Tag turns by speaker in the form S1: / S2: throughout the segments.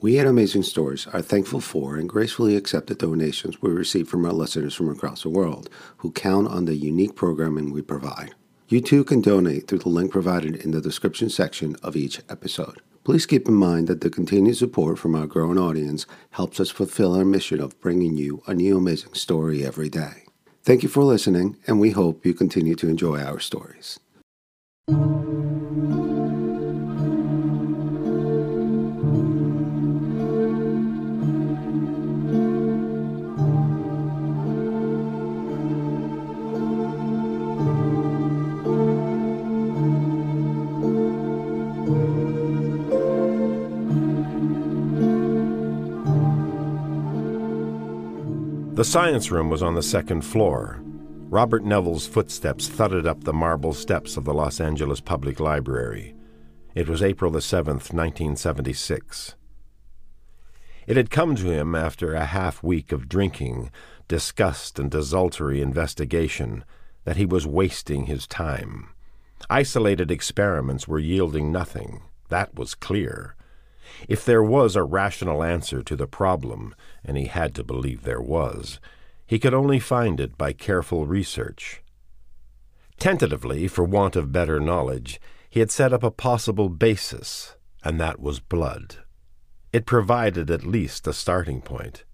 S1: We at Amazing Stories are thankful for and gracefully accept the donations we receive from our listeners from across the world who count on the unique programming we provide. You too can donate through the link provided in the description section of each episode. Please keep in mind that the continued support from our growing audience helps us fulfill our mission of bringing you a new amazing story every day. Thank you for listening, and we hope you continue to enjoy our stories.
S2: The science room was on the second floor. Robert Neville's footsteps thudded up the marble steps of the Los Angeles Public Library. It was April the 7th, 1976. It had come to him after a half week of drinking, disgust, and desultory investigation that he was wasting his time. Isolated experiments were yielding nothing. That was clear. If there was a rational answer to the problem, and he had to believe there was, he could only find it by careful research. Tentatively, for want of better knowledge, he had set up a possible basis, and that was blood. It provided at least a starting point.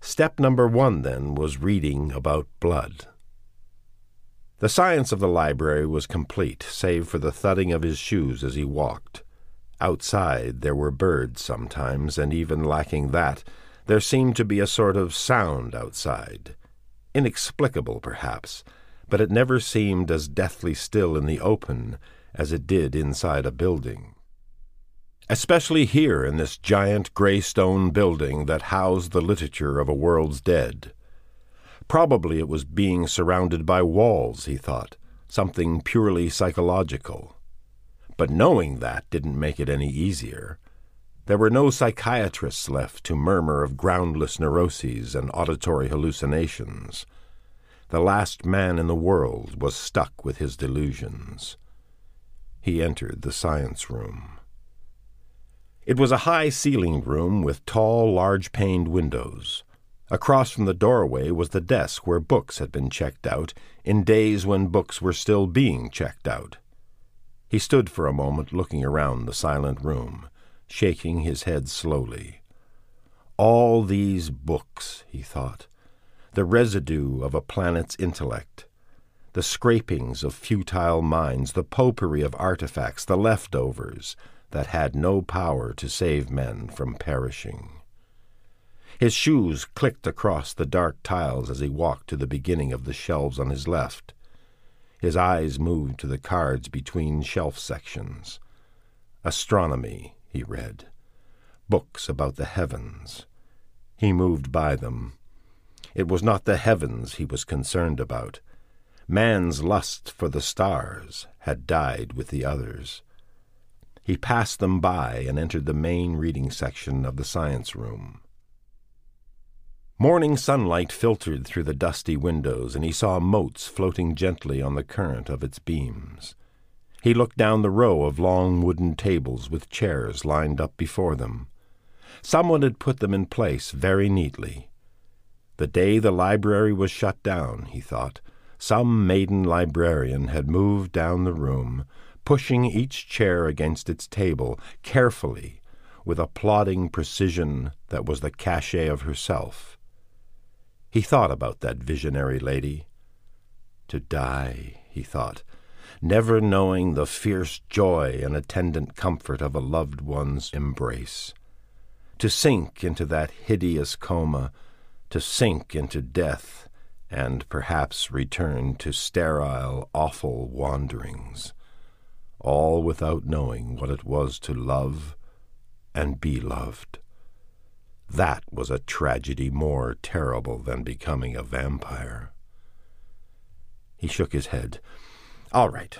S2: Step number one, then, was reading about blood. The science of the library was complete, save for the thudding of his shoes as he walked. Outside there were birds sometimes, and even lacking that, there seemed to be a sort of sound outside. Inexplicable, perhaps, but it never seemed as deathly still in the open as it did inside a building. Especially here in this giant gray stone building that housed the literature of a world's dead. Probably it was being surrounded by walls, he thought, something purely psychological. But knowing that didn't make it any easier. There were no psychiatrists left to murmur of groundless neuroses and auditory hallucinations. The last man in the world was stuck with his delusions. He entered the science room. It was a high ceilinged room with tall, large paned windows. Across from the doorway was the desk where books had been checked out in days when books were still being checked out. He stood for a moment looking around the silent room, shaking his head slowly. All these books, he thought, the residue of a planet's intellect, the scrapings of futile minds, the popery of artifacts, the leftovers that had no power to save men from perishing. His shoes clicked across the dark tiles as he walked to the beginning of the shelves on his left. His eyes moved to the cards between shelf sections. Astronomy, he read. Books about the heavens. He moved by them. It was not the heavens he was concerned about. Man's lust for the stars had died with the others. He passed them by and entered the main reading section of the science room. Morning sunlight filtered through the dusty windows, and he saw motes floating gently on the current of its beams. He looked down the row of long wooden tables with chairs lined up before them. Someone had put them in place very neatly. The day the library was shut down, he thought, some maiden librarian had moved down the room, pushing each chair against its table carefully, with a plodding precision that was the cachet of herself. He thought about that visionary lady. To die, he thought, never knowing the fierce joy and attendant comfort of a loved one's embrace. To sink into that hideous coma, to sink into death, and perhaps return to sterile, awful wanderings, all without knowing what it was to love and be loved. That was a tragedy more terrible than becoming a vampire. He shook his head. All right,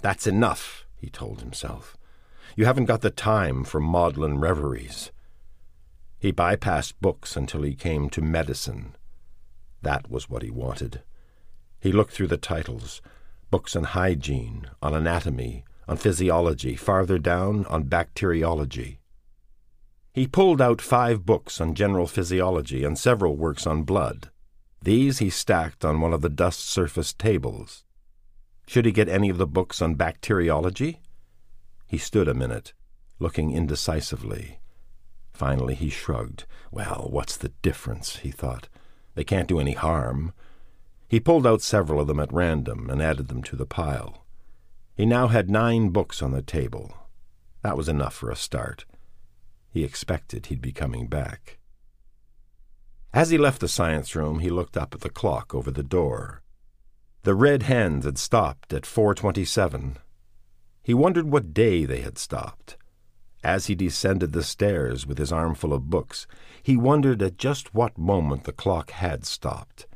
S2: that's enough, he told himself. You haven't got the time for maudlin reveries. He bypassed books until he came to medicine. That was what he wanted. He looked through the titles books on hygiene, on anatomy, on physiology, farther down on bacteriology. He pulled out five books on general physiology and several works on blood. These he stacked on one of the dust surfaced tables. Should he get any of the books on bacteriology? He stood a minute, looking indecisively. Finally he shrugged. Well, what's the difference? he thought. They can't do any harm. He pulled out several of them at random and added them to the pile. He now had nine books on the table. That was enough for a start. He expected he'd be coming back. As he left the science room, he looked up at the clock over the door. The red hands had stopped at 427. He wondered what day they had stopped. As he descended the stairs with his armful of books, he wondered at just what moment the clock had stopped.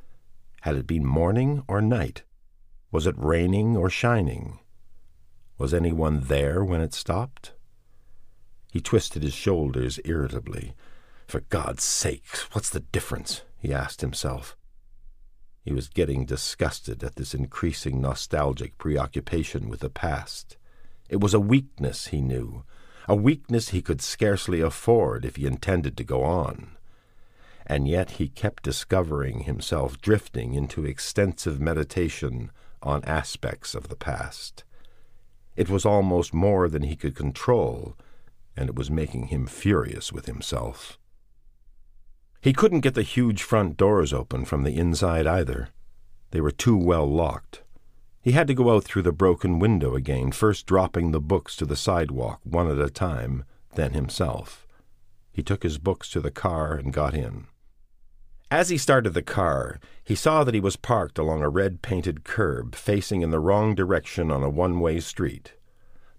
S2: Had it been morning or night? Was it raining or shining? Was anyone there when it stopped? He twisted his shoulders irritably. For God's sake, what's the difference? he asked himself. He was getting disgusted at this increasing nostalgic preoccupation with the past. It was a weakness, he knew, a weakness he could scarcely afford if he intended to go on. And yet he kept discovering himself drifting into extensive meditation on aspects of the past. It was almost more than he could control, and it was making him furious with himself. He couldn't get the huge front doors open from the inside either. They were too well locked. He had to go out through the broken window again, first dropping the books to the sidewalk one at a time, then himself. He took his books to the car and got in. As he started the car, he saw that he was parked along a red painted curb facing in the wrong direction on a one way street.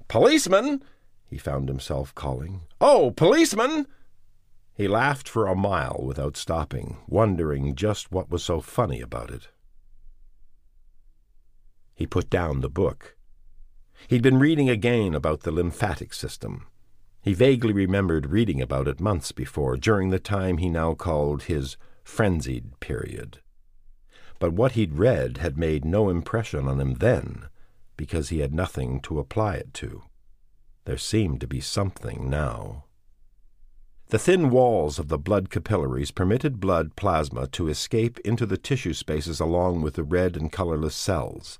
S2: Policeman! He found himself calling. Oh, policeman! He laughed for a mile without stopping, wondering just what was so funny about it. He put down the book. He'd been reading again about the lymphatic system. He vaguely remembered reading about it months before, during the time he now called his frenzied period. But what he'd read had made no impression on him then, because he had nothing to apply it to. There seemed to be something now. The thin walls of the blood capillaries permitted blood plasma to escape into the tissue spaces along with the red and colorless cells.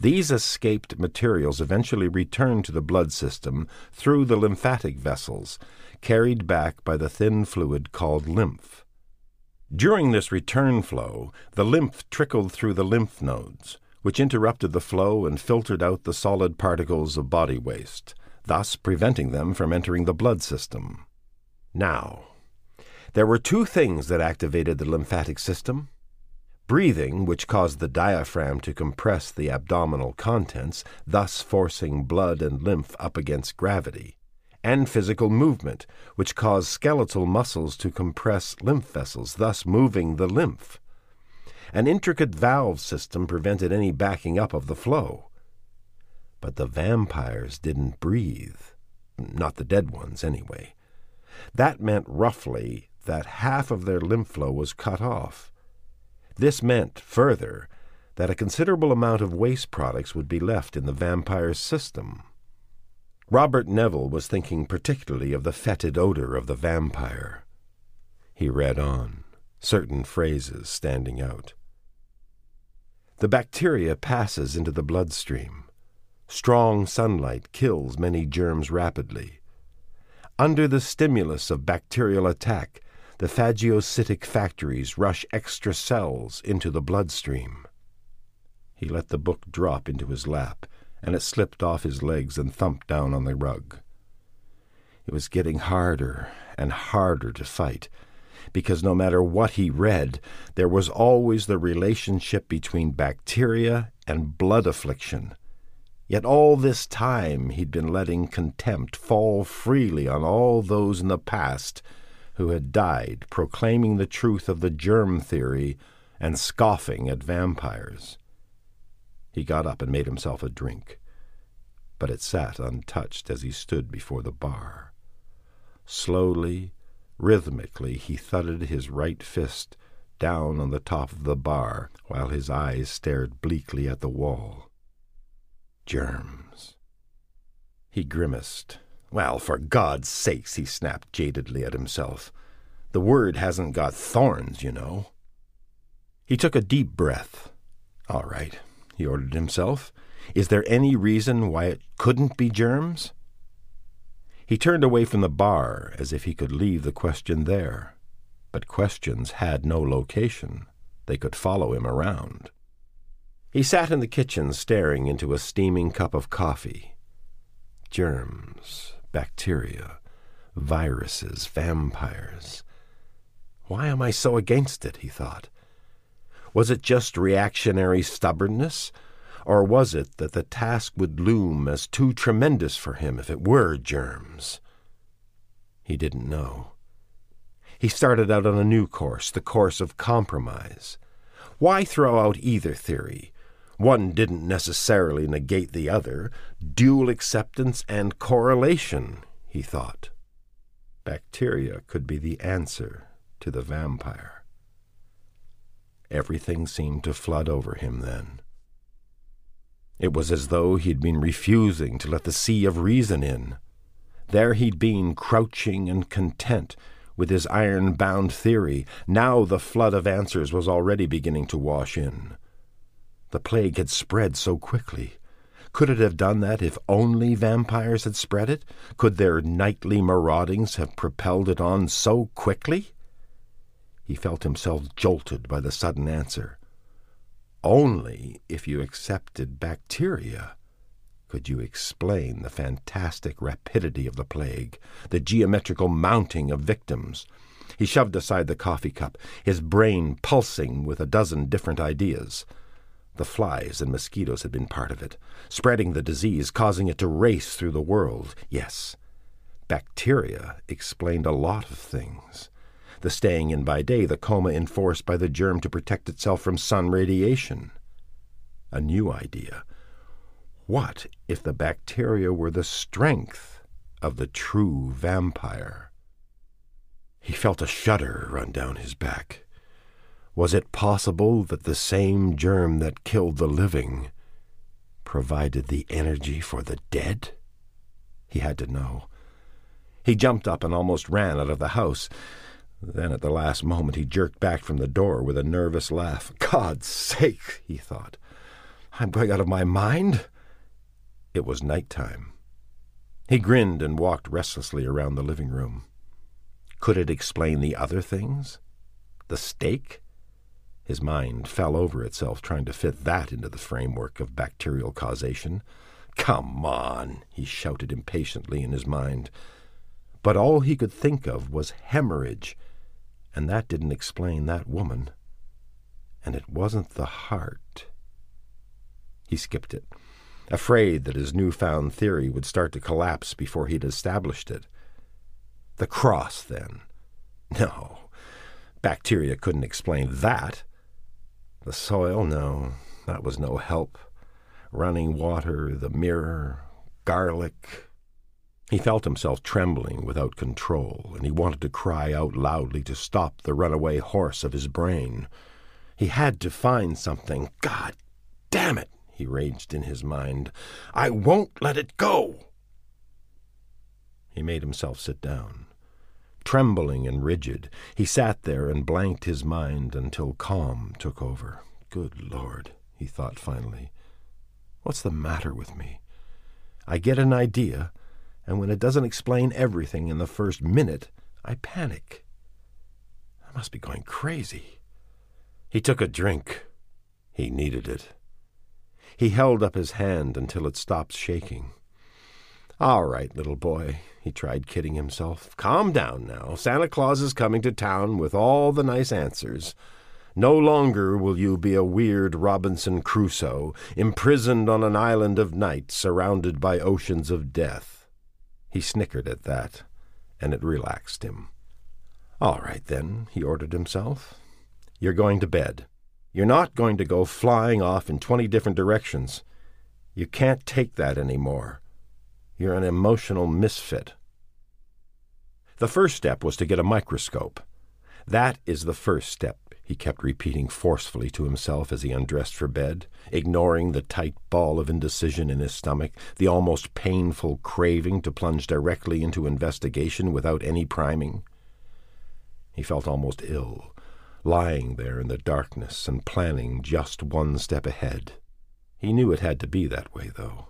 S2: These escaped materials eventually returned to the blood system through the lymphatic vessels, carried back by the thin fluid called lymph. During this return flow, the lymph trickled through the lymph nodes, which interrupted the flow and filtered out the solid particles of body waste thus preventing them from entering the blood system. Now, there were two things that activated the lymphatic system breathing, which caused the diaphragm to compress the abdominal contents, thus forcing blood and lymph up against gravity, and physical movement, which caused skeletal muscles to compress lymph vessels, thus moving the lymph. An intricate valve system prevented any backing up of the flow. But the vampires didn't breathe. Not the dead ones, anyway. That meant roughly that half of their lymph flow was cut off. This meant, further, that a considerable amount of waste products would be left in the vampire's system. Robert Neville was thinking particularly of the fetid odor of the vampire. He read on, certain phrases standing out. The bacteria passes into the bloodstream. Strong sunlight kills many germs rapidly. Under the stimulus of bacterial attack, the phagocytic factories rush extra cells into the bloodstream. He let the book drop into his lap, and it slipped off his legs and thumped down on the rug. It was getting harder and harder to fight, because no matter what he read, there was always the relationship between bacteria and blood affliction Yet all this time he'd been letting contempt fall freely on all those in the past who had died proclaiming the truth of the germ theory and scoffing at vampires. He got up and made himself a drink, but it sat untouched as he stood before the bar. Slowly, rhythmically, he thudded his right fist down on the top of the bar while his eyes stared bleakly at the wall germs. He grimaced, Well, for God's sakes, he snapped jadedly at himself. The word hasn't got thorns, you know. He took a deep breath. All right, he ordered himself. Is there any reason why it couldn't be germs? He turned away from the bar as if he could leave the question there. But questions had no location. They could follow him around. He sat in the kitchen staring into a steaming cup of coffee. Germs, bacteria, viruses, vampires. Why am I so against it? he thought. Was it just reactionary stubbornness? Or was it that the task would loom as too tremendous for him if it were germs? He didn't know. He started out on a new course, the course of compromise. Why throw out either theory? One didn't necessarily negate the other. Dual acceptance and correlation, he thought. Bacteria could be the answer to the vampire. Everything seemed to flood over him then. It was as though he'd been refusing to let the sea of reason in. There he'd been, crouching and content, with his iron bound theory. Now the flood of answers was already beginning to wash in. The plague had spread so quickly. Could it have done that if only vampires had spread it? Could their nightly maraudings have propelled it on so quickly? He felt himself jolted by the sudden answer. Only if you accepted bacteria could you explain the fantastic rapidity of the plague, the geometrical mounting of victims. He shoved aside the coffee cup, his brain pulsing with a dozen different ideas. The flies and mosquitoes had been part of it, spreading the disease, causing it to race through the world. Yes, bacteria explained a lot of things the staying in by day, the coma enforced by the germ to protect itself from sun radiation. A new idea. What if the bacteria were the strength of the true vampire? He felt a shudder run down his back. Was it possible that the same germ that killed the living provided the energy for the dead? He had to know. He jumped up and almost ran out of the house. Then at the last moment he jerked back from the door with a nervous laugh. God's sake, he thought. I'm going out of my mind. It was night time. He grinned and walked restlessly around the living room. Could it explain the other things? The stake? His mind fell over itself trying to fit that into the framework of bacterial causation. Come on, he shouted impatiently in his mind. But all he could think of was hemorrhage and that didn't explain that woman. And it wasn't the heart. He skipped it, afraid that his newfound theory would start to collapse before he'd established it. The cross, then. No, bacteria couldn't explain that. The soil, no, that was no help. Running water, the mirror, garlic, he felt himself trembling without control, and he wanted to cry out loudly to stop the runaway horse of his brain. He had to find something. God damn it, he raged in his mind. I won't let it go. He made himself sit down. Trembling and rigid, he sat there and blanked his mind until calm took over. Good Lord, he thought finally. What's the matter with me? I get an idea and when it doesn't explain everything in the first minute, I panic. I must be going crazy. He took a drink. He needed it. He held up his hand until it stopped shaking. All right, little boy, he tried kidding himself. Calm down now. Santa Claus is coming to town with all the nice answers. No longer will you be a weird Robinson Crusoe, imprisoned on an island of night surrounded by oceans of death. He snickered at that, and it relaxed him. All right, then, he ordered himself. You're going to bed. You're not going to go flying off in twenty different directions. You can't take that any more. You're an emotional misfit. The first step was to get a microscope. That is the first step, he kept repeating forcefully to himself as he undressed for bed, ignoring the tight ball of indecision in his stomach, the almost painful craving to plunge directly into investigation without any priming. He felt almost ill, lying there in the darkness and planning just one step ahead. He knew it had to be that way, though.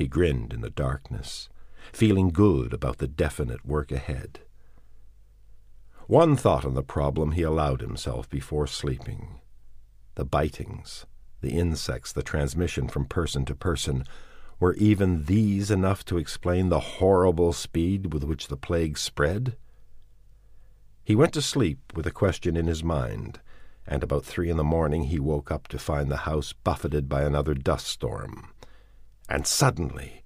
S2: He grinned in the darkness, feeling good about the definite work ahead. One thought on the problem he allowed himself before sleeping. The bitings, the insects, the transmission from person to person, were even these enough to explain the horrible speed with which the plague spread? He went to sleep with a question in his mind, and about three in the morning he woke up to find the house buffeted by another dust storm. And suddenly,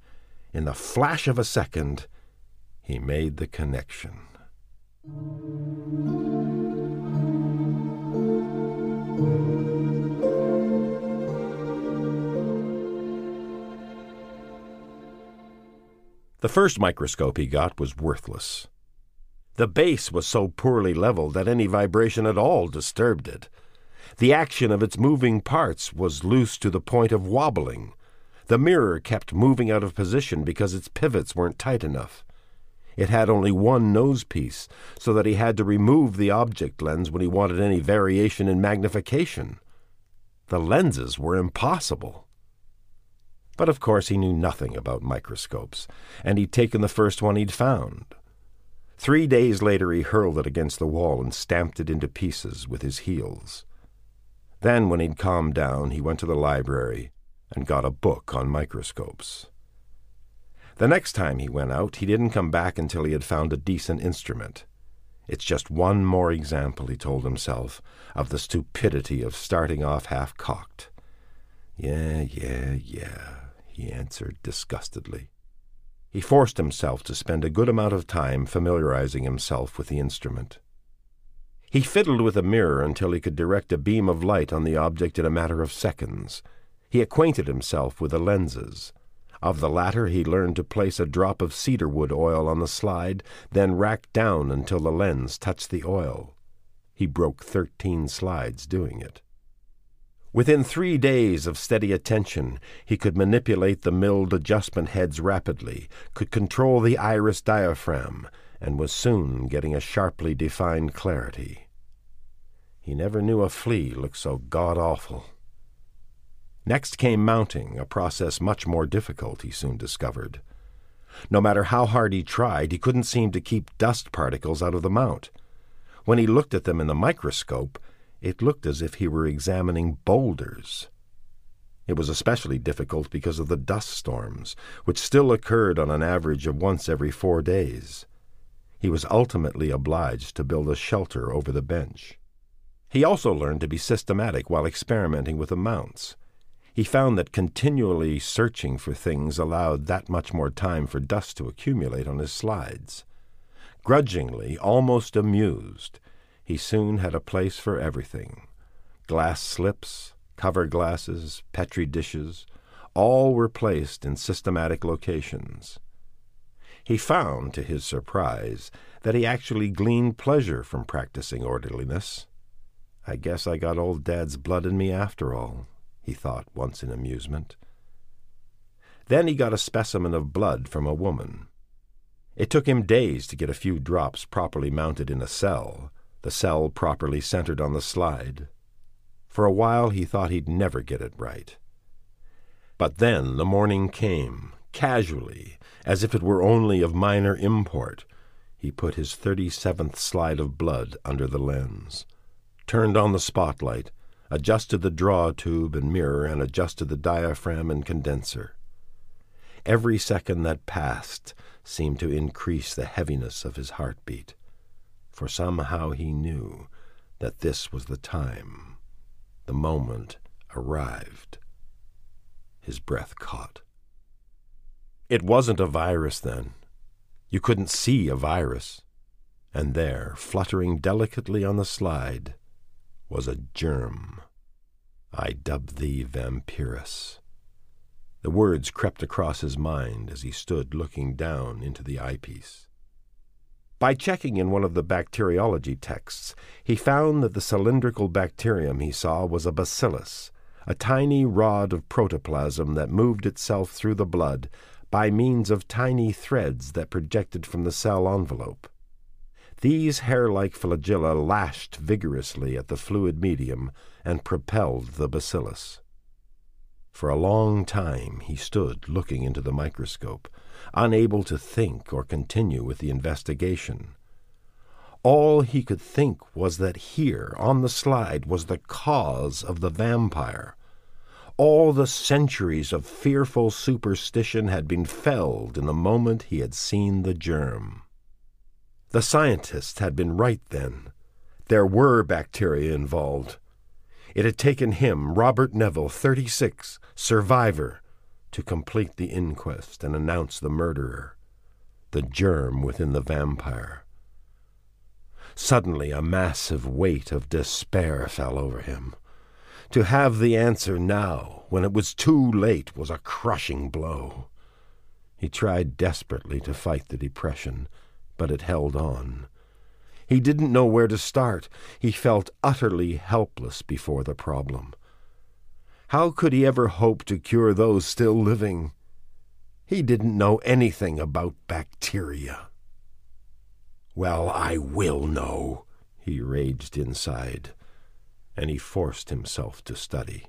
S2: in the flash of a second, he made the connection. The first microscope he got was worthless. The base was so poorly leveled that any vibration at all disturbed it. The action of its moving parts was loose to the point of wobbling. The mirror kept moving out of position because its pivots weren't tight enough. It had only one nose piece, so that he had to remove the object lens when he wanted any variation in magnification. The lenses were impossible. But of course he knew nothing about microscopes, and he'd taken the first one he'd found. Three days later he hurled it against the wall and stamped it into pieces with his heels. Then, when he'd calmed down, he went to the library and got a book on microscopes. The next time he went out, he didn't come back until he had found a decent instrument. It's just one more example, he told himself, of the stupidity of starting off half cocked. Yeah, yeah, yeah, he answered disgustedly. He forced himself to spend a good amount of time familiarizing himself with the instrument. He fiddled with a mirror until he could direct a beam of light on the object in a matter of seconds. He acquainted himself with the lenses. Of the latter, he learned to place a drop of cedarwood oil on the slide, then rack down until the lens touched the oil. He broke thirteen slides doing it. Within three days of steady attention, he could manipulate the milled adjustment heads rapidly, could control the iris diaphragm, and was soon getting a sharply defined clarity. He never knew a flea look so god awful. Next came mounting, a process much more difficult, he soon discovered. No matter how hard he tried, he couldn't seem to keep dust particles out of the mount. When he looked at them in the microscope, it looked as if he were examining boulders. It was especially difficult because of the dust storms, which still occurred on an average of once every four days. He was ultimately obliged to build a shelter over the bench. He also learned to be systematic while experimenting with the mounts. He found that continually searching for things allowed that much more time for dust to accumulate on his slides. Grudgingly, almost amused, he soon had a place for everything glass slips, cover glasses, petri dishes, all were placed in systematic locations. He found, to his surprise, that he actually gleaned pleasure from practicing orderliness. I guess I got old Dad's blood in me after all he thought once in amusement. Then he got a specimen of blood from a woman. It took him days to get a few drops properly mounted in a cell, the cell properly centered on the slide. For a while he thought he'd never get it right. But then the morning came, casually, as if it were only of minor import. He put his thirty seventh slide of blood under the lens, turned on the spotlight, adjusted the draw tube and mirror, and adjusted the diaphragm and condenser. Every second that passed seemed to increase the heaviness of his heartbeat, for somehow he knew that this was the time. The moment arrived. His breath caught. It wasn't a virus then. You couldn't see a virus. And there, fluttering delicately on the slide, was a germ. I dub thee Vampirus. The words crept across his mind as he stood looking down into the eyepiece. By checking in one of the bacteriology texts, he found that the cylindrical bacterium he saw was a bacillus, a tiny rod of protoplasm that moved itself through the blood by means of tiny threads that projected from the cell envelope. These hair like flagella lashed vigorously at the fluid medium and propelled the bacillus. For a long time he stood looking into the microscope, unable to think or continue with the investigation. All he could think was that here, on the slide, was the cause of the vampire. All the centuries of fearful superstition had been felled in the moment he had seen the germ. The scientists had been right then. There were bacteria involved. It had taken him, Robert Neville, 36, survivor, to complete the inquest and announce the murderer, the germ within the vampire. Suddenly, a massive weight of despair fell over him. To have the answer now, when it was too late, was a crushing blow. He tried desperately to fight the depression but it held on. He didn't know where to start. He felt utterly helpless before the problem. How could he ever hope to cure those still living? He didn't know anything about bacteria. Well, I will know, he raged inside, and he forced himself to study.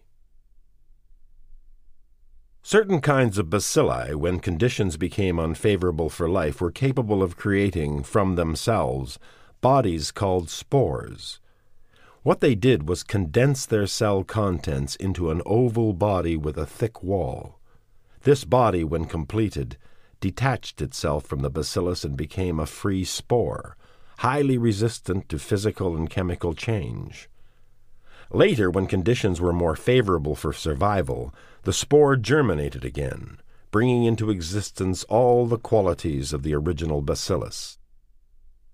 S2: Certain kinds of bacilli, when conditions became unfavorable for life, were capable of creating, from themselves, bodies called spores. What they did was condense their cell contents into an oval body with a thick wall. This body, when completed, detached itself from the bacillus and became a free spore, highly resistant to physical and chemical change. Later, when conditions were more favorable for survival, the spore germinated again, bringing into existence all the qualities of the original bacillus.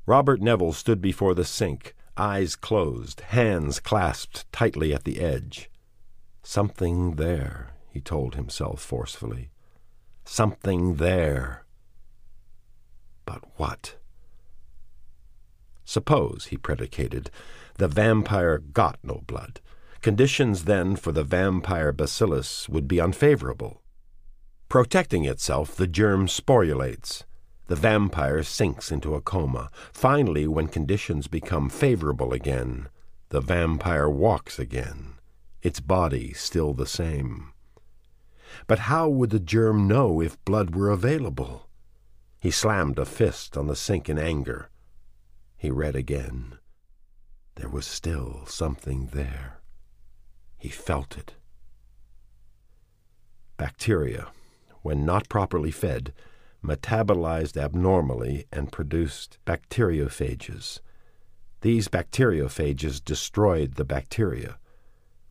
S2: Robert Neville stood before the sink, eyes closed, hands clasped tightly at the edge. Something there, he told himself forcefully. Something there. But what? Suppose, he predicated, the vampire got no blood. Conditions then for the vampire bacillus would be unfavorable. Protecting itself, the germ sporulates. The vampire sinks into a coma. Finally, when conditions become favorable again, the vampire walks again, its body still the same. But how would the germ know if blood were available? He slammed a fist on the sink in anger. He read again. There was still something there. He felt it. Bacteria, when not properly fed, metabolized abnormally and produced bacteriophages. These bacteriophages destroyed the bacteria.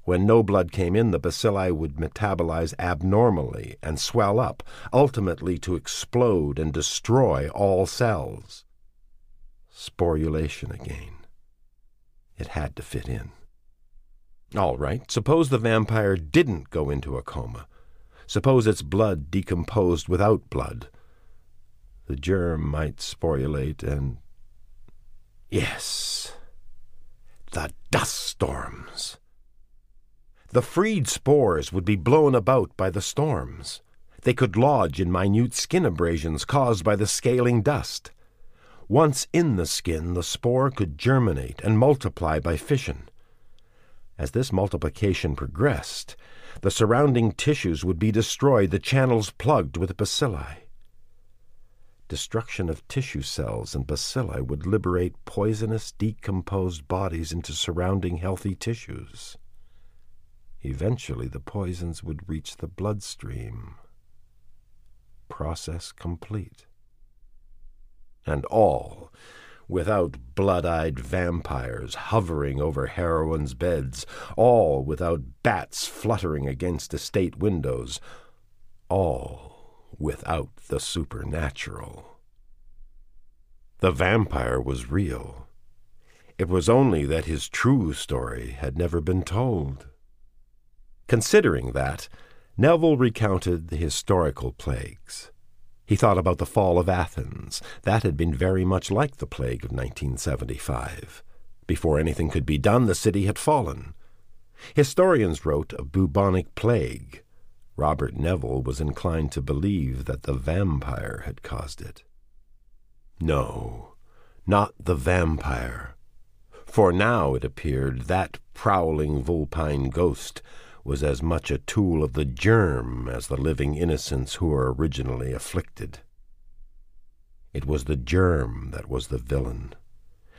S2: When no blood came in, the bacilli would metabolize abnormally and swell up, ultimately to explode and destroy all cells. Sporulation again. It had to fit in. All right, suppose the vampire didn't go into a coma. Suppose its blood decomposed without blood. The germ might sporulate and. Yes, the dust storms. The freed spores would be blown about by the storms. They could lodge in minute skin abrasions caused by the scaling dust. Once in the skin, the spore could germinate and multiply by fission. As this multiplication progressed, the surrounding tissues would be destroyed, the channels plugged with bacilli. Destruction of tissue cells and bacilli would liberate poisonous, decomposed bodies into surrounding healthy tissues. Eventually, the poisons would reach the bloodstream. Process complete and all, without blood eyed vampires hovering over heroines' beds, all without bats fluttering against estate windows, all without the supernatural. The vampire was real. It was only that his true story had never been told. Considering that, Neville recounted the historical plagues. He thought about the fall of Athens. That had been very much like the plague of 1975. Before anything could be done, the city had fallen. Historians wrote of bubonic plague. Robert Neville was inclined to believe that the vampire had caused it. No, not the vampire. For now it appeared that prowling vulpine ghost was as much a tool of the germ as the living innocents who were originally afflicted. It was the germ that was the villain,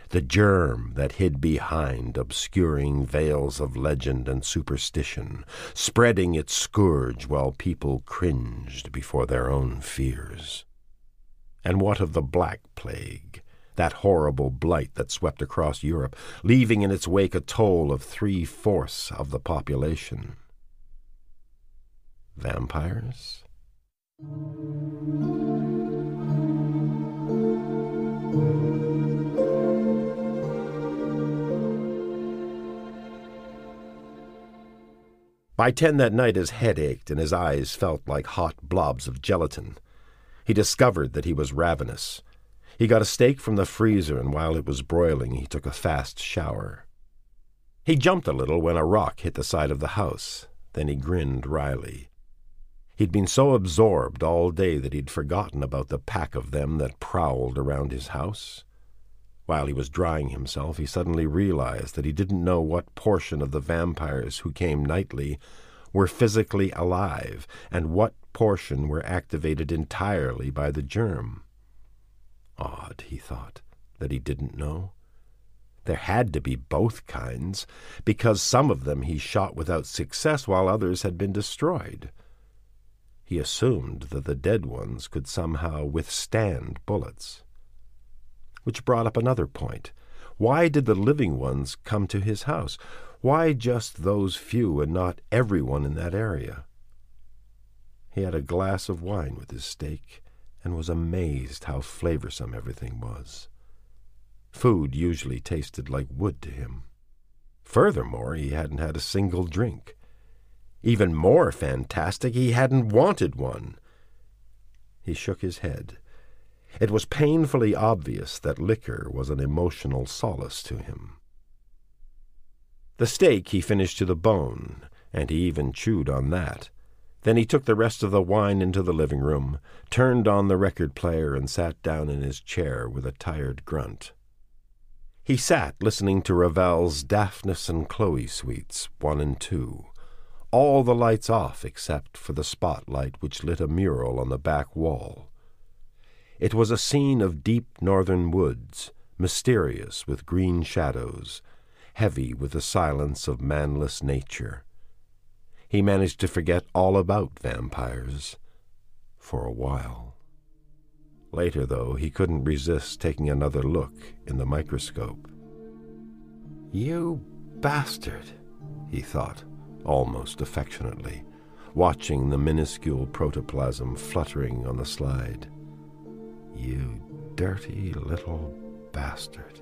S2: the germ that hid behind obscuring veils of legend and superstition, spreading its scourge while people cringed before their own fears. And what of the Black Plague? That horrible blight that swept across Europe, leaving in its wake a toll of three fourths of the population. Vampires? By ten that night his head ached and his eyes felt like hot blobs of gelatin. He discovered that he was ravenous. He got a steak from the freezer, and while it was broiling, he took a fast shower. He jumped a little when a rock hit the side of the house. Then he grinned wryly. He'd been so absorbed all day that he'd forgotten about the pack of them that prowled around his house. While he was drying himself, he suddenly realized that he didn't know what portion of the vampires who came nightly were physically alive and what portion were activated entirely by the germ. Odd, he thought, that he didn't know. There had to be both kinds, because some of them he shot without success while others had been destroyed. He assumed that the dead ones could somehow withstand bullets. Which brought up another point. Why did the living ones come to his house? Why just those few and not everyone in that area? He had a glass of wine with his steak and was amazed how flavorsome everything was. Food usually tasted like wood to him. Furthermore, he hadn't had a single drink. Even more fantastic, he hadn't wanted one. He shook his head. It was painfully obvious that liquor was an emotional solace to him. The steak he finished to the bone, and he even chewed on that. Then he took the rest of the wine into the living room, turned on the record player, and sat down in his chair with a tired grunt. He sat listening to Ravel's Daphnis and Chloe suites, one and two, all the lights off except for the spotlight which lit a mural on the back wall. It was a scene of deep northern woods, mysterious with green shadows, heavy with the silence of manless nature he managed to forget all about vampires for a while. Later, though, he couldn't resist taking another look in the microscope. You bastard, he thought, almost affectionately, watching the minuscule protoplasm fluttering on the slide. You dirty little bastard.